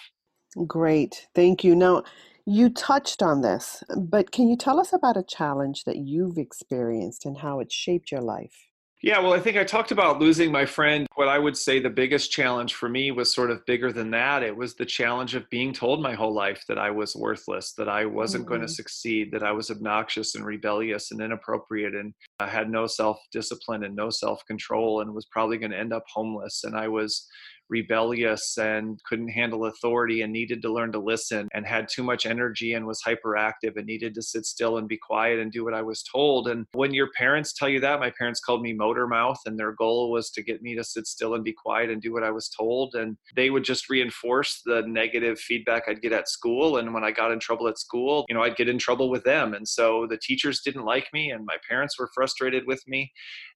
[SPEAKER 2] Great. Thank you. Now, you touched on this, but can you tell us about a challenge that you've experienced and how it shaped your life?
[SPEAKER 3] Yeah, well, I think I talked about losing my friend. What I would say the biggest challenge for me was sort of bigger than that. It was the challenge of being told my whole life that I was worthless, that I wasn't mm-hmm. going to succeed, that I was obnoxious and rebellious and inappropriate, and I had no self discipline and no self control and was probably going to end up homeless. And I was rebellious and couldn't handle authority and needed to learn to listen and had too much energy and was hyperactive and needed to sit still and be quiet and do what I was told. And when your parents tell you that, my parents called me motor mouth, and their goal was to get me to sit still and be quiet and do what I was told. And they would just reinforce the negative feedback I'd get at school. And when I got in trouble at school, you know, I'd get in trouble with them. And so the teachers didn't like me, and my parents were frustrated with me.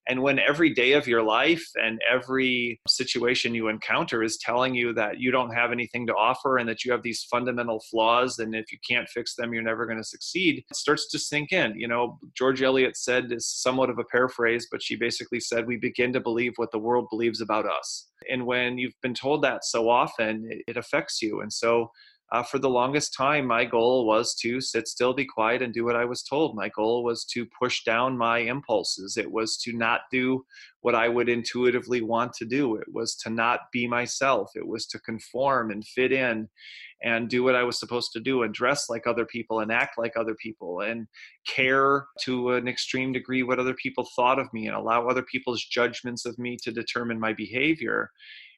[SPEAKER 3] And when every day of your life and every situation you encounter is telling you that you don't have anything to offer and that you have these fundamental flaws, and if you can't fix them, you're never going to succeed, it starts to sink in. You know, George Eliot said is somewhat of a paraphrase, but she basically said, We begin to believe what the world believes about us. And when you've been told that so often, it, affects you. And so uh, for the longest time, my goal was to sit still, be quiet, and do what I was told. My goal was to push down my impulses. It was to not do what I would intuitively want to do. It was to not be myself. It was to conform and fit in and do what I was supposed to do and dress like other people and act like other people and care to an extreme degree what other people thought of me and allow other people's judgments of me to determine my behavior.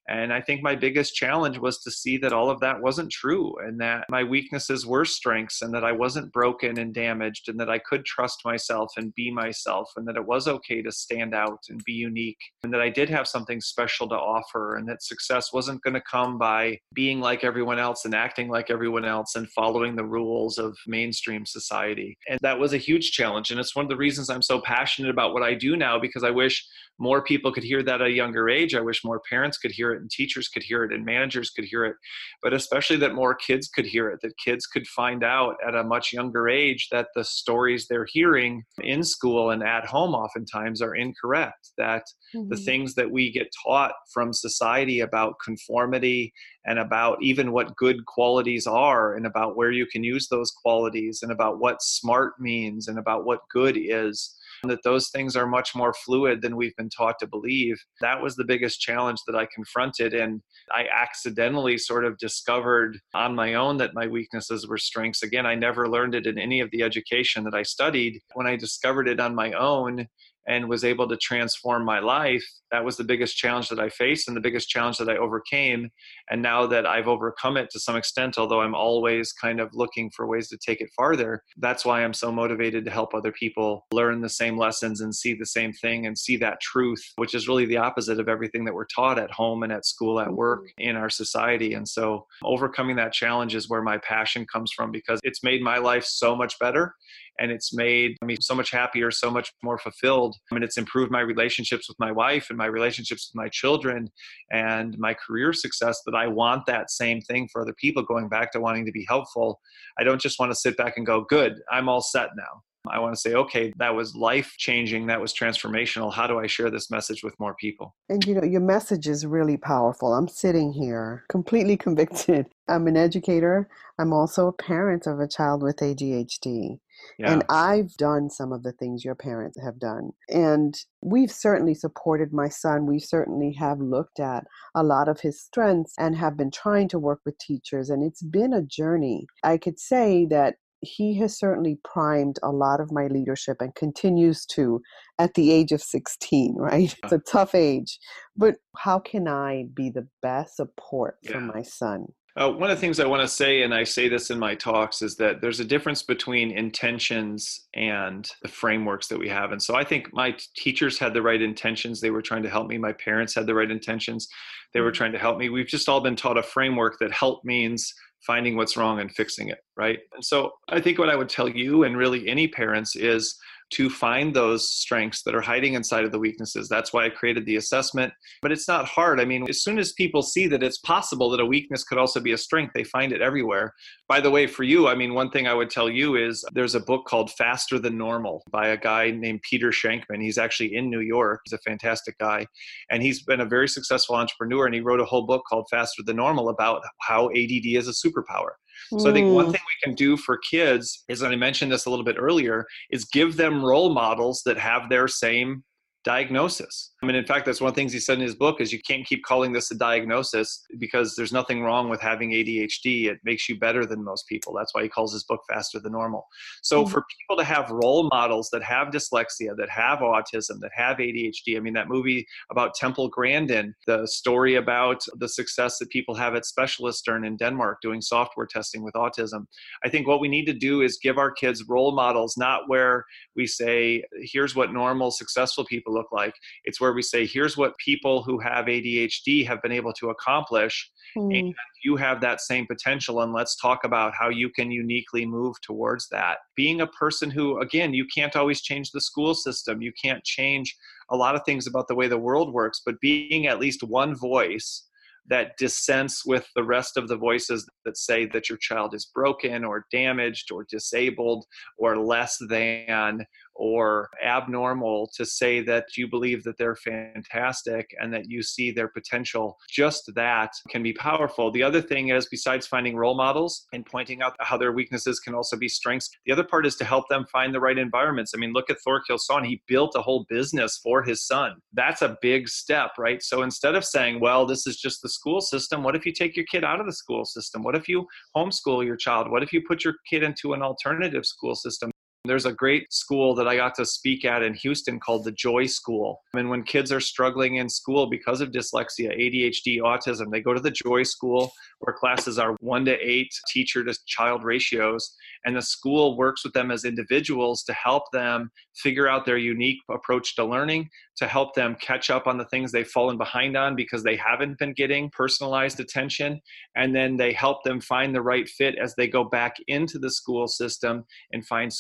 [SPEAKER 3] And I think my biggest challenge was to see that all of that wasn't true and that my weaknesses were strengths and that I wasn't broken and damaged and that I could trust myself and be myself and that it was okay to stand out and be unique and that I did have something special to offer and that success wasn't going to come by being like everyone else and acting like everyone else and following the rules of mainstream society. And that was a huge challenge. And it's one of the reasons I'm so passionate about what I do now because I wish more people could hear that at a younger age. I wish more parents could hear it and teachers could hear it and managers could hear it, but especially that more kids could hear it, that kids could find out at a much younger age that the stories they're hearing in school and at home oftentimes are incorrect, that mm-hmm. the things that we get taught from society about conformity and about even what good qualities are and about where you can use those qualities and about what smart means and about what good is that those things are much more fluid than we've been taught to believe. That was the biggest challenge that I confronted. And I accidentally sort of discovered on my own that my weaknesses were strengths. Again, I never learned it in any of the education that I studied. When I discovered it on my own, and was able to transform my life that was the biggest challenge that i faced and the biggest challenge that i overcame. And now that i've overcome it to some extent although i'm always kind of looking for ways to take it farther that's why i'm so motivated to help other people learn the same lessons and see the same thing and see that truth which is really the opposite of everything that we're taught at home and at school at work mm-hmm. in our society. And so overcoming that challenge is where my passion comes from because it's made my life so much better and it's made me so much happier, so much more fulfilled. I mean, it's improved my relationships with my wife and my relationships with my children and my career success that I want that same thing for other people, going back to wanting to be helpful. I don't just want to sit back and go, good, I'm all set now. I want to say, okay, that was life changing, that was transformational. How do I share this message with more people?
[SPEAKER 2] And you know, your message is really powerful. I'm sitting here completely convicted. I'm an educator, I'm also a parent of a child with ADHD. Yeah. And I've done some of the things your parents have done. And we've certainly supported my son. We certainly have looked at a lot of his strengths and have been trying to work with teachers. And it's been a journey. I could say that he has certainly primed a lot of my leadership and continues to at the age of 16, right? It's a tough age. But how can I be the best support yeah. for my son?
[SPEAKER 3] Uh, one of the things I want to say, and I say this in my talks, is that there's a difference between intentions and the frameworks that we have. And so I think my teachers had the right intentions. They were trying to help me. My parents had the right intentions. They were mm-hmm. trying to help me. We've just all been taught a framework that help means finding what's wrong and fixing it, right? And so I think what I would tell you and really any parents is to find those strengths that are hiding inside of the weaknesses. That's why I created the assessment. But it's not hard. I mean, as soon as people see that it's possible that a weakness could also be a strength, they find it everywhere. By the way, for you, I mean, one thing I would tell you is there's a book called Faster Than Normal by a guy named Peter Shankman. He's actually in New York. He's a fantastic guy. And he's been a very successful entrepreneur. And he wrote a whole book called Faster Than Normal about how ADD is a superpower. So I think one hmm. thing we can do for kids is, and I mentioned this a little bit earlier, is give them role models that have their same diagnosis. I mean, in fact, that's one of the things he said in his book is you can't keep calling this a diagnosis because there's nothing wrong with having ADHD. It makes you better than most people. That's why he calls his book Faster Than Normal. So mm-hmm. for people to have role models that have dyslexia, that have autism, that have ADHD, I mean, that movie about Temple Grandin, the story about the success that people have at Specialisterne in Denmark doing software testing with autism. I think what we need to do is give our kids role models, not where we say, here's what normal, successful people look like. It's where we say, here's what people who have ADHD have been able to accomplish. Mm. And you have that same potential. And let's talk about how you can uniquely move towards that. Being a person who, again, you can't always change the school system, you can't change a lot of things about the way the world works, but being at least one voice that dissents with the rest of the voices that say that your child is broken or damaged or disabled or less than or abnormal to say that you believe that they're fantastic and that you see their potential. Just that can be powerful. The other thing is, besides finding role models and pointing out how their weaknesses can also be strengths, the other part is to help them find the right environments. I mean, look at Thorkil Sonne. He built a whole business for his son. That's a big step, right? So instead of saying, well, this is just the school system, what if you take your kid out of the school system? What if you homeschool your child? What if you put your kid into an alternative school system? There's a great school that I got to speak at in Houston called the Joy School. And when kids are struggling in school because of dyslexia, ADHD, autism, they go to the Joy School where classes are one to eight teacher to child ratios. And the school works with them as individuals to help them figure out their unique approach to learning, to help them catch up on the things they've fallen behind on because they haven't been getting personalized attention. And then they help them find the right fit as they go back into the school system and find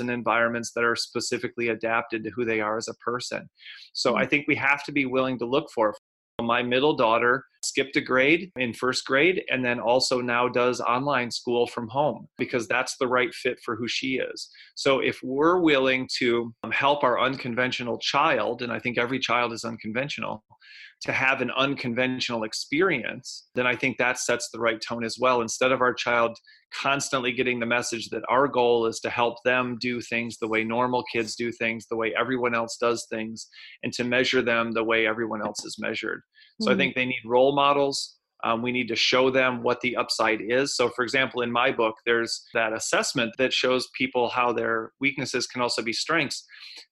[SPEAKER 3] and environments that are specifically adapted to who they are as a person. So mm-hmm. I think we have to be willing to look for my middle daughter skipped a grade in first grade and then also now does online school from home because that's the right fit for who she is. So if we're willing to um, help our unconventional child, and I think every child is unconventional, to have an unconventional experience, then I think that sets the right tone as well. Instead of our child constantly getting the message that our goal is to help them do things the way normal kids do things, the way everyone else does things, and to measure them the way everyone else is measured. So mm-hmm. I think they need role models. Um, we need to show them what the upside is. So, for example, in my book, there's that assessment that shows people how their weaknesses can also be strengths.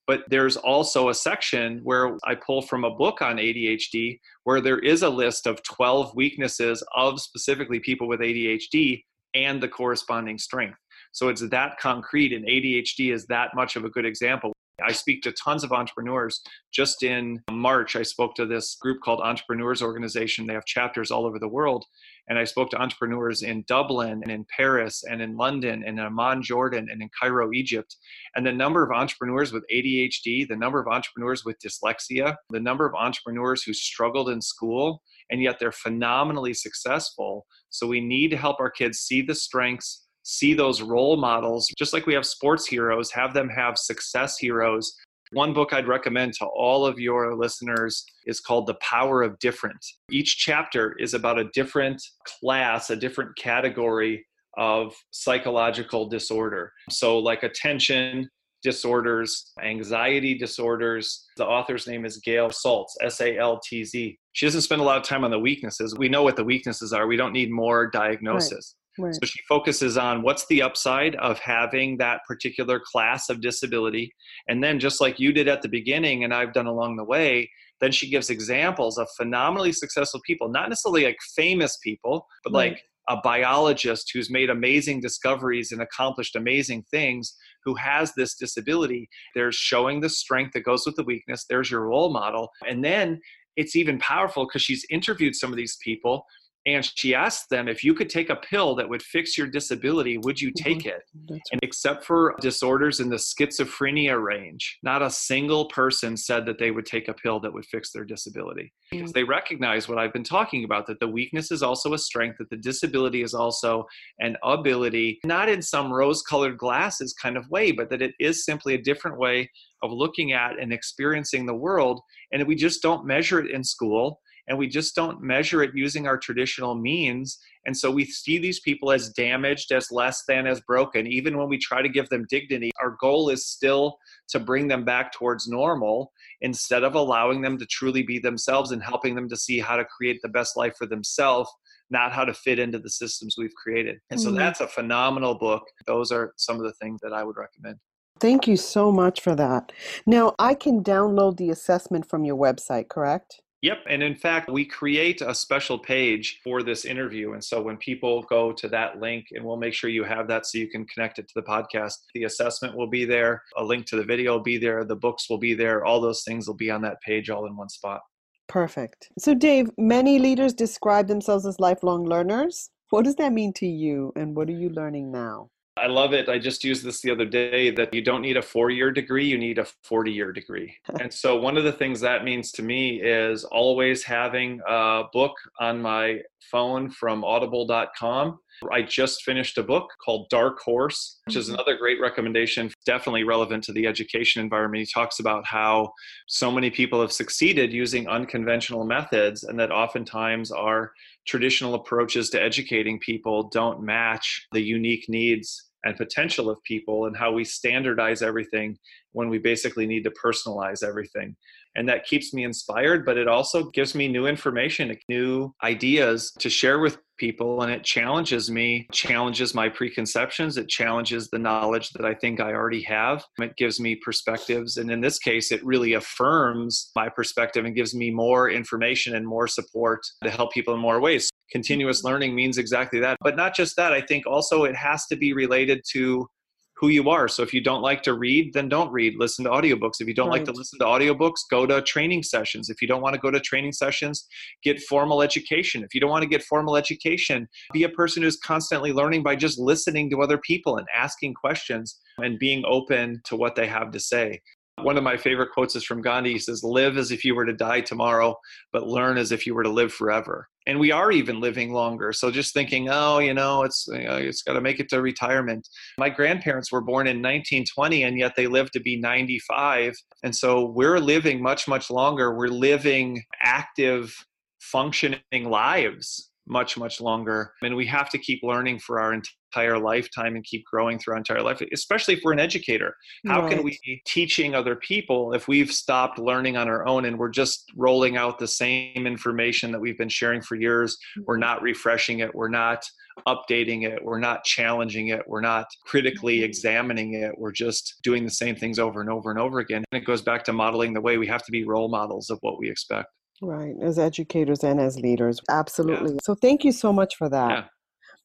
[SPEAKER 3] But there's also a section where I pull from a book on ADHD where there is a list of 12 weaknesses of specifically people with ADHD and the corresponding strength. So it's that concrete, and ADHD is that much of a good example. I speak to tons of entrepreneurs. Just in March, I spoke to this group called Entrepreneurs Organization. They have chapters all over the world. And I spoke to entrepreneurs in Dublin and in Paris and in London and in Amman, Jordan and in Cairo, Egypt. And the number of entrepreneurs with ADHD, the number of entrepreneurs with dyslexia, the number of entrepreneurs who struggled in school, and yet they're phenomenally successful. So we need to help our kids see the strengths see those role models, just like we have sports heroes, have them have success heroes. One book I'd recommend to all of your listeners is called The Power of Different. Each chapter is about a different class, a different category of psychological disorder. So, like attention disorders, anxiety disorders. The author's name is Gail Saltz, S A L T Z. She doesn't spend a lot of time on the weaknesses. We know what the weaknesses are, we don't need more diagnosis. Right. So she focuses on what's the upside of having that particular class of disability. And then, just like you did at the beginning, and I've done along the way, then she gives examples of phenomenally successful people, not necessarily like famous people, but right. like a biologist who's made amazing discoveries and accomplished amazing things who has this disability. There's showing the strength that goes with the weakness. There's your role model. And then it's even powerful because she's interviewed some of these people and she asked them if you could take a pill that would fix your disability would you take mm-hmm. it right. and except for disorders in the schizophrenia range not a single person said that they would take a pill that would fix their disability because mm. they recognize what i've been talking about that the weakness is also a strength that the disability is also an ability not in some rose colored glasses kind of way but that it is simply a different way of looking at and experiencing the world and we just don't measure it in school and we just don't measure it using our traditional means. And so we see these people as damaged, as less than, as broken. Even when we try to give them dignity, our goal is still to bring them back towards normal instead of allowing them to truly be themselves and helping them to see how to create the best life for themselves not how to fit into the systems we've created. And so mm-hmm. that's a phenomenal book. Those are some of the things that I would recommend.
[SPEAKER 2] Thank you so much for that. Now, I can download the assessment from your website, correct?
[SPEAKER 3] Yep. And in fact, we create a special page for this interview. And so when people go to that link, and we'll make sure you have that so you can connect it to the podcast, the assessment will be there, a link to the video will be there, the books will be there, all those things will be on that page all in one spot.
[SPEAKER 2] Perfect. So, Dave, many leaders describe themselves as lifelong learners. What does that mean to you, and what are you learning now?
[SPEAKER 3] I love it. I just used this the other day that you don't need a four year degree, you need a 40 year degree. and so, one of the things that means to me is always having a book on my phone from audible.com. I just finished a book called Dark Horse, which is mm-hmm. another great recommendation, definitely relevant to the education environment. He talks about how so many people have succeeded using unconventional methods, and that oftentimes our traditional approaches to educating people don't match the unique needs and potential of people and how we standardize everything when we basically need to personalize everything and that keeps me inspired but it also gives me new information new ideas to share with people and it challenges me challenges my preconceptions it challenges the knowledge that i think i already have it gives me perspectives and in this case it really affirms my perspective and gives me more information and more support to help people in more ways. Continuous learning means exactly that but not just that i think also it has to be related to who you are. So if you don't like to read, then don't read. Listen to audiobooks. If you don't right. like to listen to audiobooks, go to training sessions. If you don't want to go to training sessions, get formal education. If you don't want to get formal education, be a person who's constantly learning by just listening to other people and asking questions and being open to what they have to say. One of my favorite quotes is from Gandhi. He says, Live as if you were to die tomorrow, but learn as if you were to live forever. And we are even living longer. So just thinking, oh, you know, it's you know, it's got to make it to retirement. My grandparents were born in 1920, and yet they lived to be 95. And so we're living much, much longer. We're living active, functioning lives much much longer and we have to keep learning for our entire lifetime and keep growing through our entire life especially if we're an educator how right. can we be teaching other people if we've stopped learning on our own and we're just rolling out the same information that we've been sharing for years we're not refreshing it we're not updating it we're not challenging it we're not critically mm-hmm. examining it we're just doing the same things over and over and over again and it goes back to modeling the way we have to be role models of what we expect
[SPEAKER 2] Right, as educators and as leaders. Absolutely. Yeah. So thank you so much for that. Yeah.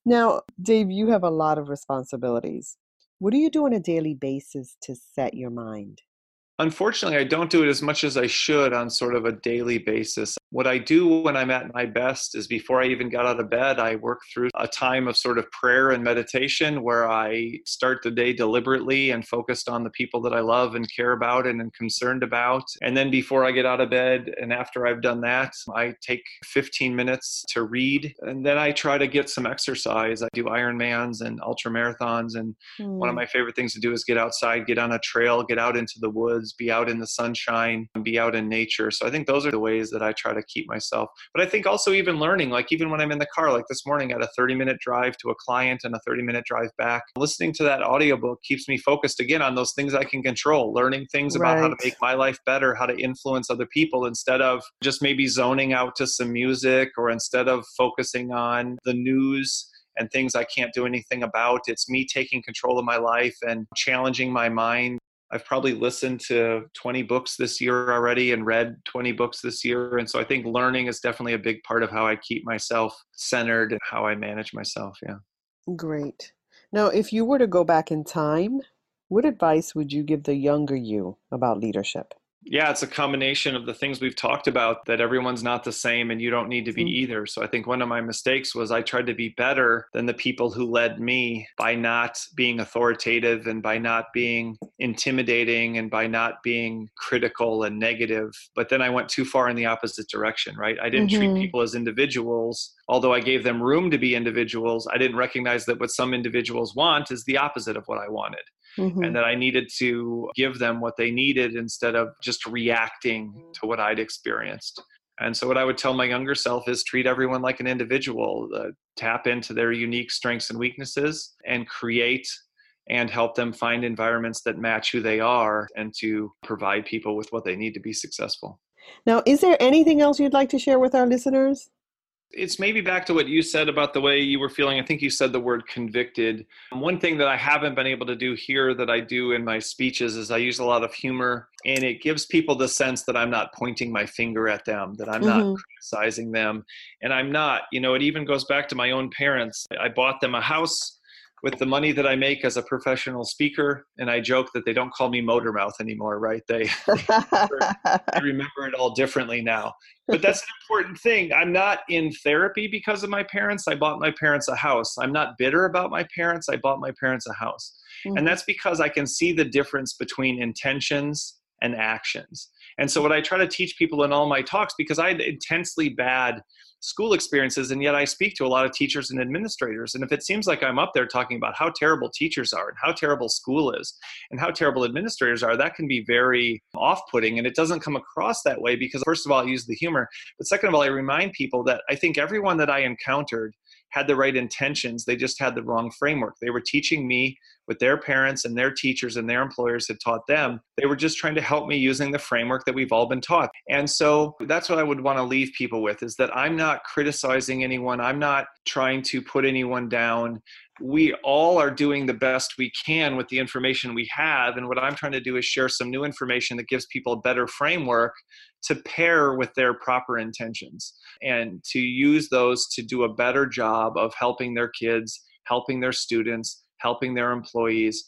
[SPEAKER 2] Now, Dave, you have a lot of responsibilities. What do you do on a daily basis to set your mind?
[SPEAKER 3] Unfortunately, I don't do it as much as I should on sort of a daily basis. What I do when I'm at my best is before I even got out of bed, I work through a time of sort of prayer and meditation where I start the day deliberately and focused on the people that I love and care about and am concerned about. And then before I get out of bed and after I've done that, I take 15 minutes to read. And then I try to get some exercise. I do Ironmans and ultra marathons. And mm. one of hmm. my favorite things to do is get outside, get on a trail, get out into the woods be out in the sunshine, and be out in nature. So I think those are the ways that I try to keep myself. But I think also even learning, like even when I'm in the car, like this morning, I had a 30 minute drive to a client and a 30 minute drive back. Listening to that audiobook keeps me focused again on those things I can control, learning things about right. how to make my life better, how to influence other people instead of just maybe zoning out to some music or instead of focusing on the news and things I can't do anything about. It's me taking control of my life and challenging my mind I've probably listened to 20 books this year already and read 20 books this year. And so I think learning is definitely a big part of how I keep myself centered and how I manage myself. Yeah.
[SPEAKER 2] Great. Now, if you were to go back in time, what advice would you give the younger you about leadership?
[SPEAKER 3] Yeah, it's a combination of the things we've talked about that everyone's not the same and you don't need to be mm-hmm. either. So I think one of my mistakes was I tried to be better than the people who led me by not being authoritative and by not being intimidating and by not being critical and negative. But then I went too far in the opposite direction, right? I didn't mm-hmm. treat people as individuals. Although I gave them room to be individuals, I didn't recognize that what some individuals want is the opposite of what I wanted mm-hmm. and that I needed to give them what they needed instead of just reacting to what I'd experienced. And so, what I would tell my younger self is treat everyone like an individual, uh, tap into their unique strengths and weaknesses, and create and help them find environments that match who they are and to provide people with what they need to be successful.
[SPEAKER 2] Now, is there anything else you'd like to share with our listeners?
[SPEAKER 3] It's maybe back to what you said about the way you were feeling. I think you said the word convicted. One thing that I haven't been able to do here that I do in my speeches is I use a lot of humor, and it gives people the sense that I'm not pointing my finger at them, that I'm mm-hmm. not criticizing them. And I'm not. You know, it even goes back to my own parents. I bought them a house with the money that I make as a professional speaker, and I joke that they don't call me motor mouth anymore, right? They, they remember it all differently now. But that's an important thing. I'm not in therapy because of my parents. I bought my parents a house. I'm not bitter about my parents. I bought my parents a house. Mm-hmm. And that's because I can see the difference between intentions and actions. And so, what I try to teach people in all my talks, because I had intensely bad school experiences, and yet I speak to a lot of teachers and administrators. And if it seems like I'm up there talking about how terrible teachers are and how terrible school is and how terrible administrators are, that can be very off putting. And it doesn't come across that way because, first of all, I use the humor. But second of all, I remind people that I think everyone that I encountered had the right intentions. They just had the wrong framework. They were teaching me what their parents and their teachers and their employers had taught them. They were just trying to help me using the framework that we've all been taught. And so that's what I would want to leave people with is that I'm not criticizing anyone. I'm not trying to put anyone down we all are doing the best we can with the information we have. And what I'm trying to do is share some new information that gives people a better framework to pair with their proper intentions and to use those to do a better job of helping their kids, helping their students, helping their employees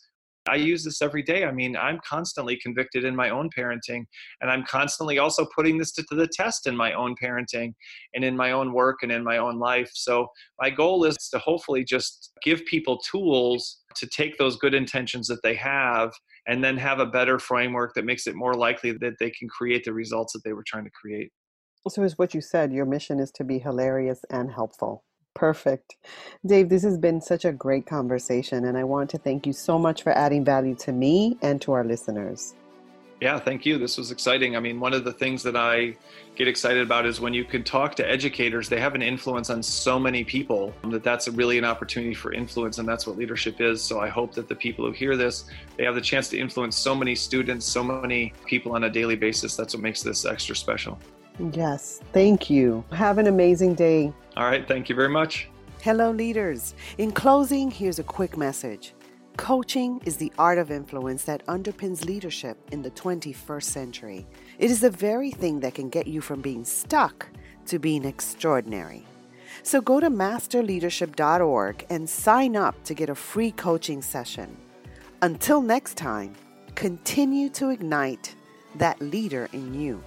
[SPEAKER 3] I use this every day. I mean, I'm constantly convicted in my own parenting, and I'm constantly also putting this to, the test in my own parenting and in my own work and in my own life. So, my goal is to hopefully just give people tools to take those good intentions that they have and then have a better framework that makes it more likely that they can create the results that they were trying to create.
[SPEAKER 2] So, as what you said, your mission is to be hilarious and helpful. Perfect. Dave, this has been such a great conversation, and I want to thank you so much for adding value to me and to our listeners.
[SPEAKER 3] Yeah, thank you. This was exciting. I mean, one of the things that I get excited about is when you can talk to educators, they have an influence on so many people um, that that's really an opportunity for influence, and that's what leadership is. So I hope that the people who hear this, they have the chance to influence so many students, so many people on a daily basis. That's what makes this extra special.
[SPEAKER 2] Yes, thank you. Have an amazing day.
[SPEAKER 3] All right, thank you very much.
[SPEAKER 2] Hello, leaders. In closing, here's a quick message. Coaching is the art of influence that underpins leadership in the 21st century. It is the very thing that can get you from being stuck to being extraordinary. So go to masterleadership.org and sign up to get a free coaching session. Until next time, continue to ignite that leader in you.